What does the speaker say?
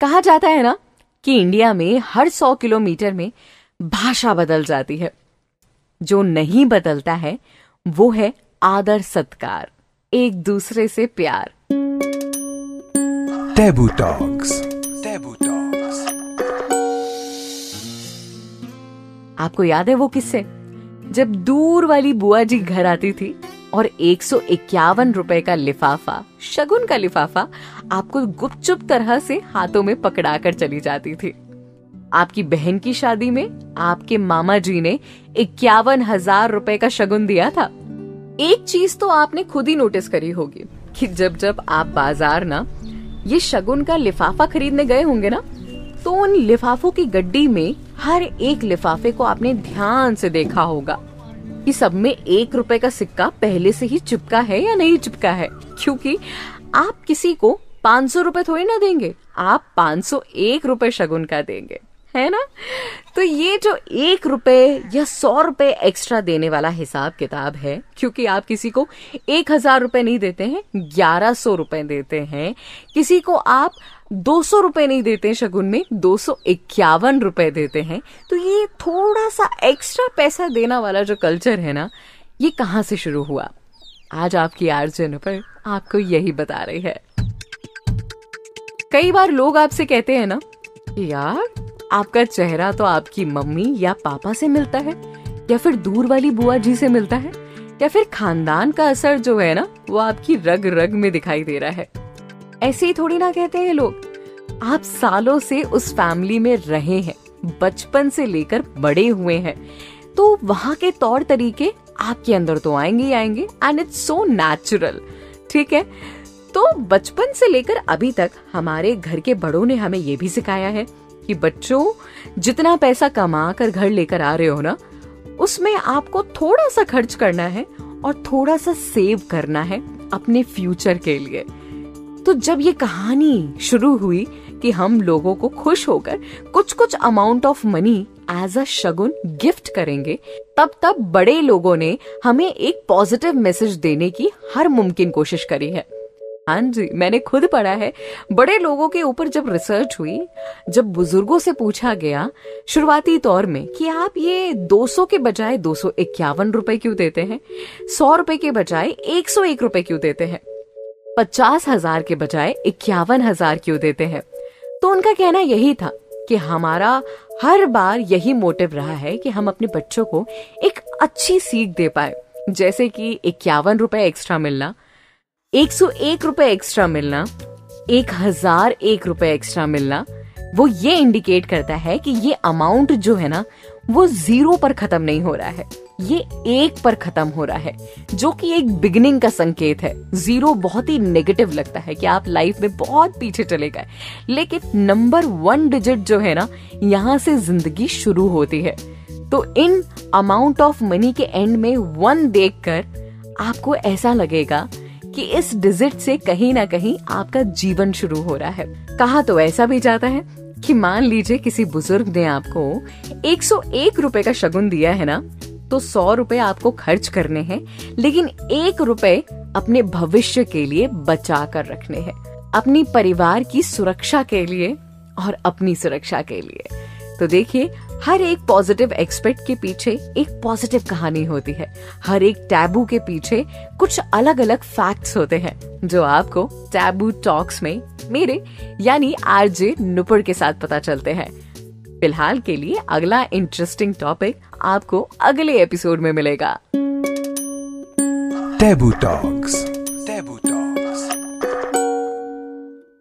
कहा जाता है ना कि इंडिया में हर सौ किलोमीटर में भाषा बदल जाती है। जो नहीं बदलता है वो है आदर सत्कार एक दूसरे से प्यार। Taboo टॉक्स Taboo टॉक्स आपको याद है वो किस्से? जब दूर वाली बुआ जी घर आती थी और एक सौ इक्यावन रुपए का लिफाफा, शगुन का लिफाफा आपको गुपचुप तरह से हाथों में पकड़ा कर चली जाती थी। आपकी बहन की शादी में आपके मामा जी ने इक्यावन हज़ार रुपए का शगुन दिया था। एक चीज़ तो आपने खुद ही नोटिस करी होगी कि जब जब आप बाज़ार ना, ये शगुन का लिफाफा खरीदने गए होंगे ना तो उन लिफाफों की गड्डी में हर एक लिफाफे को आपने ध्यान से देखा होगा कि सब में एक रुपए का सिक्का पहले से ही चिपका है या नहीं चिपका है। क्योंकि आप किसी को पाँच सौ रुपए थोड़ी ना देंगे, आप पाँच सौ एक रुपए शगुन का देंगे, है ना? तो ये जो एक रुपए या सौ रुपए एक्स्ट्रा देने वाला हिसाब किताब है, क्योंकि आप किसी को एक हज़ार रुपए नहीं देते हैं, ग्यारह सौ रुपए देते हैं, किसी को आप दो सौ रुपए नहीं देते हैं शगुन में, दो सौ इक्यावन रुपए देते हैं। तो ये थोड़ा सा एक्स्ट्रा पैसा देना वाला जो कल्चर है ना, ये कहाँ से शुरू हुआ? आज आपकी आर्जन पर आपको यही बता रही है। कई बार लोग आपसे कहते हैं ना, यार, आपका चेहरा तो आपकी मम्मी या पापा से मिलता है, या फिर दूर वाली बुआ जी से मिलता है, या फिर खानदान का असर जो है ना, वो आपकी रग रग में दिखाई दे रहा है। ऐसे ही थोड़ी ना कहते हैं लोग। आप सालों से उस फैमिली में रहे हैं, बचपन से लेकर बड़े हुए हैं। तो वहाँ के तौर तरीके आपके अंदर तो आएँगे ही आएँगे एंड इट्स सो नेचुरल ठीक है? तो बचपन से लेकर अभी तक हमारे घर के बड़ों ने हमें ये भी सिखाया है कि बच्चों, जितना पैसा कमा कर घर लेकर आ रहे हो ना, उसमें आपको थोड़ा सा खर्च करना है और थोड़ा सा सेव करना है अपने फ्यूचर के लिए। तो जब ये कहानी शुरू हुई कि हम लोगों को खुश होकर कुछ कुछ amount of money as a shagun gift करेंगे, तब तब बड़े लोगों ने हमें एक पॉजिटिव मैसेज देने की हर मुमकिन कोशिश करी है। हाँ जी, मैंने खुद पढ़ा है। बड़े लोगों के ऊपर जब रिसर्च हुई, जब बुज़ुर्गों से पूछा गया, शुरुआती तौर में कि आप ये 200 के बजाय दो सौ इक्यावन रुपए क्यों देते हैं? सौ रुपए के बजाय एक सौ एक रुपए क्यों देते हैं? पचास हज़ार के बजाय इक्यावन हज़ार क्यों देते हैं? तो उनका कहना यही था कि हमारा हर बार यही मोटिव रहा है कि हम अपने बच्चों को एक अच्छी सीख दे पाए। जैसे कि इक्यावन रुपए एक्स्ट्रा मिलना, एक सौ एक रुपए एक्स्ट्रा मिलना, एक हज़ार एक रुपए एक्स्ट्रा मिलना, वो ये इंडिकेट करता है कि ये अमाउंट जो है ना, वो ज़ीरो पर खत्म नहीं हो रहा है। ये एक पर खत्म हो रहा है, जो कि एक बिगनिंग का संकेत है। ज़ीरो बहुत ही नेगेटिव लगता है कि आप लाइफ में बहुत पीछे चले गए। लेकिन नंबर वन डिजिट जो है ना, यहाँ से ज़िंदगी शुरू होती है। तो इन अमाउंट ऑफ़ मनी के एंड में वन देखकर आपको ऐसा लगेगा कि इस डिजिट से कहीं ना कहीं आपका जीवन शुरू हो रहा है। कहा तो ऐसा भी जाता है कि मान लीजिए किसी बुज़ुर्ग ने आपको 101 रुपए का शगुन दिया है ना तो सौ रुपए आपको खर्च करने हैं, लेकिन एक रुपए अपने भविष्य के लिए बचा कर रखने हैं। अपनी परिवार की सुरक्षा के लिए और अपनी सुरक्षा के लिए। तो देखिए, हर एक पॉजिटिव एक्सपेक्ट के पीछे एक पॉजिटिव कहानी होती है। हर एक टैबू के पीछे कुछ अलग अलग फैक्ट्स होते हैं, जो आपको टैबू टॉक्स में मेरे, यानी आरजे नुपुर के साथ पता चलते हैं। फ़िलहाल के लिए अगला इंटरेस्टिंग टॉपिक आपको अगले एपिसोड में मिलेगा टेबू Talks.